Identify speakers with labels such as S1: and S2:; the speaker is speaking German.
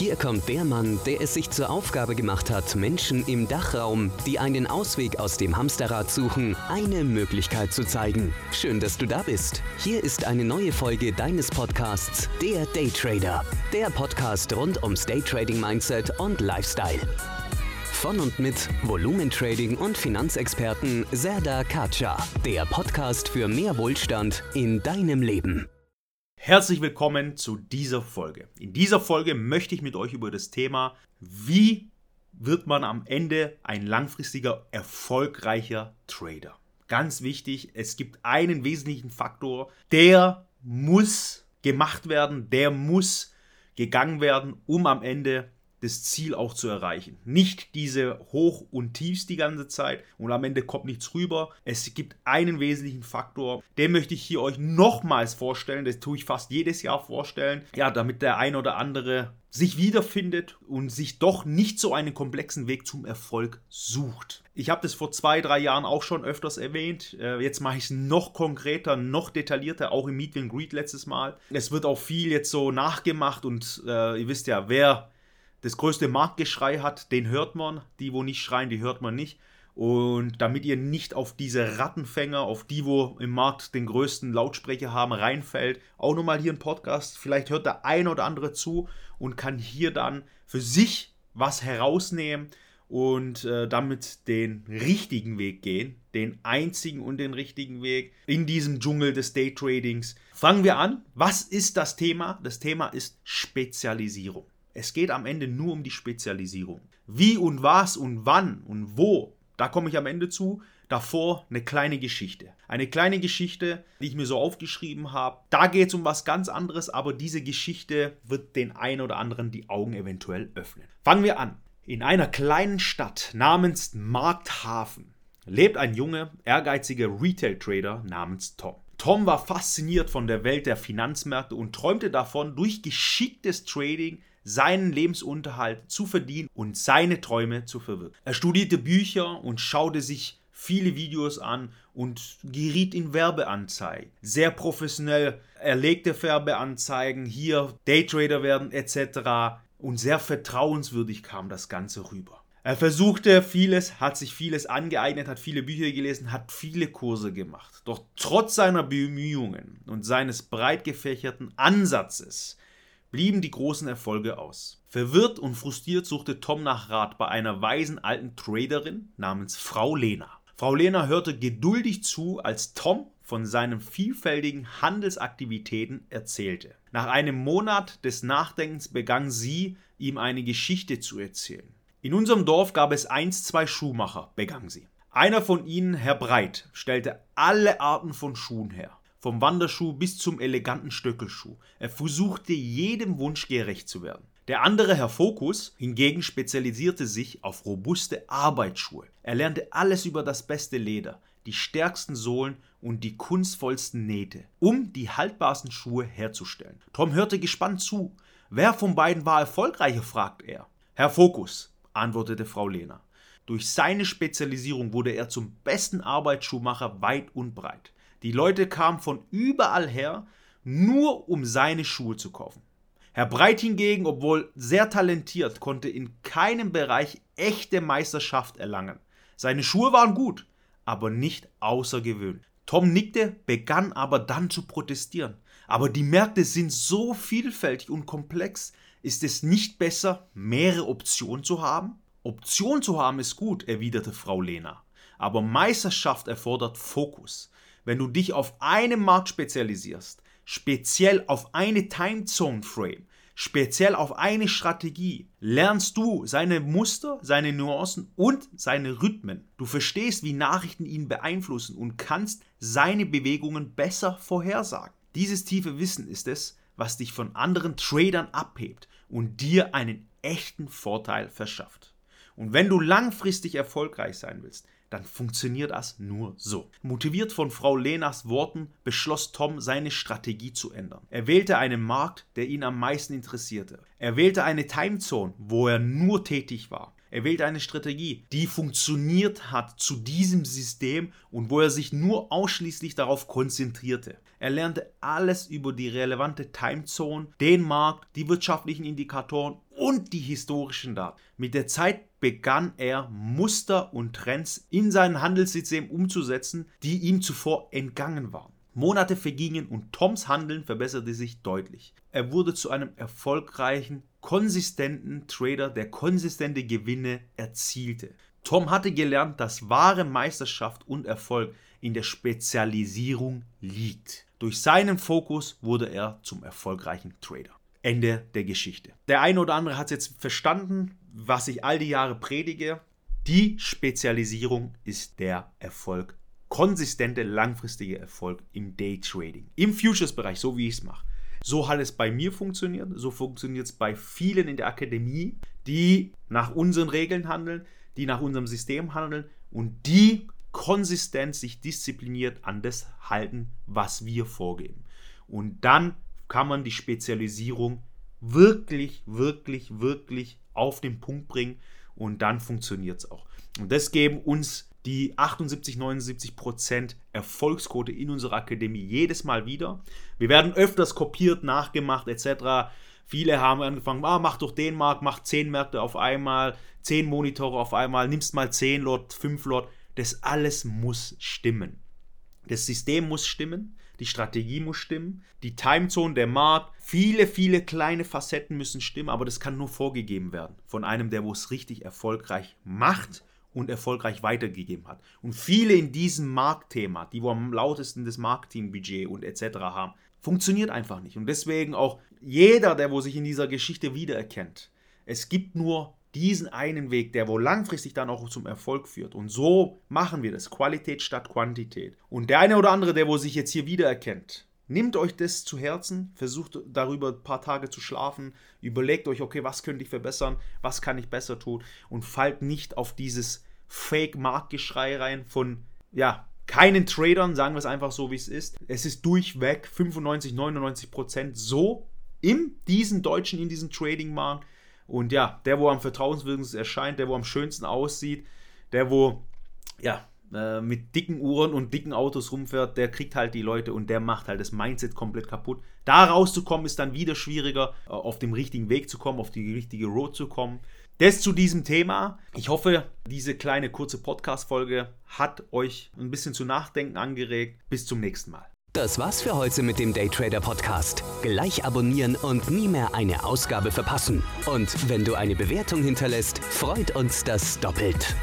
S1: Hier kommt der Mann, der es sich zur Aufgabe gemacht hat, Menschen im Dachraum, die einen Ausweg aus dem Hamsterrad suchen, eine Möglichkeit zu zeigen. Schön, dass du da bist. Hier ist eine neue Folge deines Podcasts, der Daytrader. Der Podcast rund ums Daytrading Mindset und Lifestyle. Von und mit Volumentrading und Finanzexperten Serda Kacha. Der Podcast für mehr Wohlstand in deinem Leben.
S2: Herzlich willkommen zu dieser Folge. In dieser Folge möchte ich mit euch über das Thema, wie wird man am Ende ein langfristiger, erfolgreicher Trader. Ganz wichtig, es gibt einen wesentlichen Faktor, der muss gemacht werden, der muss gegangen werden, um am Ende das Ziel auch zu erreichen. Nicht diese Hoch und Tiefs die ganze Zeit und am Ende kommt nichts rüber. Es gibt einen wesentlichen Faktor, den möchte ich hier euch nochmals vorstellen. Das tue ich fast jedes Jahr vorstellen. Ja, damit der ein oder andere sich wiederfindet und sich doch nicht so einen komplexen Weg zum Erfolg sucht. Ich habe das vor zwei, drei Jahren auch schon öfters erwähnt. Äh, jetzt mache ich es noch konkreter, noch detaillierter, auch im Meet and Greet letztes Mal. Es wird auch viel jetzt so nachgemacht und äh, ihr wisst ja, wer das größte Marktgeschrei hat, den hört man. Die, wo nicht schreien, die hört man nicht. Und damit ihr nicht auf diese Rattenfänger, auf die, wo im Markt den größten Lautsprecher haben, reinfällt, auch nochmal hier ein Podcast. Vielleicht hört der ein oder andere zu und kann hier dann für sich was herausnehmen und äh, damit den richtigen Weg gehen, den einzigen und den richtigen Weg in diesem Dschungel des Daytradings. Fangen wir an. Was ist das Thema? Das Thema ist Spezialisierung. Es geht am Ende nur um die Spezialisierung. Wie und was und wann und wo, da komme ich am Ende zu. Davor eine kleine Geschichte. Eine kleine Geschichte, die ich mir so aufgeschrieben habe. Da geht es um was ganz anderes, aber diese Geschichte wird den einen oder anderen die Augen eventuell öffnen. Fangen wir an. In einer kleinen Stadt namens Markthafen lebt ein junger, ehrgeiziger Retail-Trader namens Tom. Tom war fasziniert von der Welt der Finanzmärkte und träumte davon, durch geschicktes Trading seinen Lebensunterhalt zu verdienen und seine Träume zu verwirklichen. Er studierte Bücher und schaute sich viele Videos an und geriet in Werbeanzeigen. Sehr professionell erlegte Werbeanzeigen, hier Daytrader werden etc. Und sehr vertrauenswürdig kam das Ganze rüber. Er versuchte vieles, hat sich vieles angeeignet, hat viele Bücher gelesen, hat viele Kurse gemacht. Doch trotz seiner Bemühungen und seines breit gefächerten Ansatzes blieben die großen Erfolge aus. Verwirrt und frustriert suchte Tom nach Rat bei einer weisen alten Traderin namens Frau Lena. Frau Lena hörte geduldig zu, als Tom von seinen vielfältigen Handelsaktivitäten erzählte. Nach einem Monat des Nachdenkens begann sie, ihm eine Geschichte zu erzählen. In unserem Dorf gab es einst zwei Schuhmacher, begann sie. Einer von ihnen, Herr Breit, stellte alle Arten von Schuhen her vom Wanderschuh bis zum eleganten Stöckelschuh. Er versuchte jedem Wunsch gerecht zu werden. Der andere Herr Fokus hingegen spezialisierte sich auf robuste Arbeitsschuhe. Er lernte alles über das beste Leder, die stärksten Sohlen und die kunstvollsten Nähte, um die haltbarsten Schuhe herzustellen. Tom hörte gespannt zu. Wer von beiden war erfolgreicher? fragte er. Herr Fokus, antwortete Frau Lehner. Durch seine Spezialisierung wurde er zum besten Arbeitsschuhmacher weit und breit. Die Leute kamen von überall her, nur um seine Schuhe zu kaufen. Herr Breit hingegen, obwohl sehr talentiert, konnte in keinem Bereich echte Meisterschaft erlangen. Seine Schuhe waren gut, aber nicht außergewöhnlich. Tom nickte, begann aber dann zu protestieren. Aber die Märkte sind so vielfältig und komplex. Ist es nicht besser, mehrere Optionen zu haben? Option zu haben ist gut, erwiderte Frau Lena. Aber Meisterschaft erfordert Fokus wenn du dich auf einen Markt spezialisierst, speziell auf eine Timezone Frame, speziell auf eine Strategie, lernst du seine Muster, seine Nuancen und seine Rhythmen. Du verstehst, wie Nachrichten ihn beeinflussen und kannst seine Bewegungen besser vorhersagen. Dieses tiefe Wissen ist es, was dich von anderen Tradern abhebt und dir einen echten Vorteil verschafft. Und wenn du langfristig erfolgreich sein willst, dann funktioniert das nur so. Motiviert von Frau Lenas Worten beschloss Tom, seine Strategie zu ändern. Er wählte einen Markt, der ihn am meisten interessierte. Er wählte eine Timezone, wo er nur tätig war. Er wählte eine Strategie, die funktioniert hat zu diesem System und wo er sich nur ausschließlich darauf konzentrierte. Er lernte alles über die relevante Timezone, den Markt, die wirtschaftlichen Indikatoren und die historischen Daten. Mit der Zeit begann er Muster und Trends in sein Handelssystem umzusetzen, die ihm zuvor entgangen waren. Monate vergingen und Toms Handeln verbesserte sich deutlich. Er wurde zu einem erfolgreichen, konsistenten Trader, der konsistente Gewinne erzielte. Tom hatte gelernt, dass wahre Meisterschaft und Erfolg in der Spezialisierung liegt. Durch seinen Fokus wurde er zum erfolgreichen Trader. Ende der Geschichte. Der eine oder andere hat es jetzt verstanden, was ich all die Jahre predige. Die Spezialisierung ist der Erfolg. Konsistente, langfristige Erfolg im Daytrading. Im Futures-Bereich, so wie ich es mache. So hat es bei mir funktioniert, so funktioniert es bei vielen in der Akademie, die nach unseren Regeln handeln, die nach unserem System handeln und die konsistent sich diszipliniert an das halten, was wir vorgeben. Und dann kann man die Spezialisierung wirklich, wirklich, wirklich auf den Punkt bringen und dann funktioniert es auch. Und das geben uns die 78, 79 Prozent Erfolgsquote in unserer Akademie jedes Mal wieder. Wir werden öfters kopiert, nachgemacht etc. Viele haben angefangen, ah, mach doch den Markt, mach 10 Märkte auf einmal, 10 Monitore auf einmal, nimmst mal 10 Lot, 5 Lot. Das alles muss stimmen. Das System muss stimmen, die Strategie muss stimmen, die Timezone, der Markt, viele, viele kleine Facetten müssen stimmen, aber das kann nur vorgegeben werden von einem, der wo es richtig erfolgreich macht und erfolgreich weitergegeben hat. Und viele in diesem Marktthema, die wo am lautesten das Marketingbudget und etc. haben, funktioniert einfach nicht. Und deswegen auch jeder, der wo sich in dieser Geschichte wiedererkennt, es gibt nur diesen einen Weg, der wo langfristig dann auch zum Erfolg führt. Und so machen wir das. Qualität statt Quantität. Und der eine oder andere, der wo sich jetzt hier wiedererkennt, Nehmt euch das zu Herzen, versucht darüber ein paar Tage zu schlafen, überlegt euch, okay, was könnte ich verbessern, was kann ich besser tun und fallt nicht auf dieses Fake-Marktgeschrei rein von, ja, keinen Tradern, sagen wir es einfach so, wie es ist. Es ist durchweg 95, 99 Prozent so in diesen Deutschen, in diesem Trading-Markt. Und ja, der, wo am vertrauenswürdigsten erscheint, der, wo am schönsten aussieht, der, wo, ja, äh, mit dicken Uhren und dicken Autos rumfährt, der kriegt halt die Leute und der macht halt das Mindset komplett kaputt. Da rauszukommen ist dann wieder schwieriger, äh, auf dem richtigen Weg zu kommen, auf die richtige Road zu kommen. Das zu diesem Thema. Ich hoffe, diese kleine kurze Podcast-Folge hat euch ein bisschen zu nachdenken angeregt. Bis zum nächsten Mal.
S1: Das war's für heute mit dem Daytrader Podcast. Gleich abonnieren und nie mehr eine Ausgabe verpassen. Und wenn du eine Bewertung hinterlässt, freut uns das doppelt.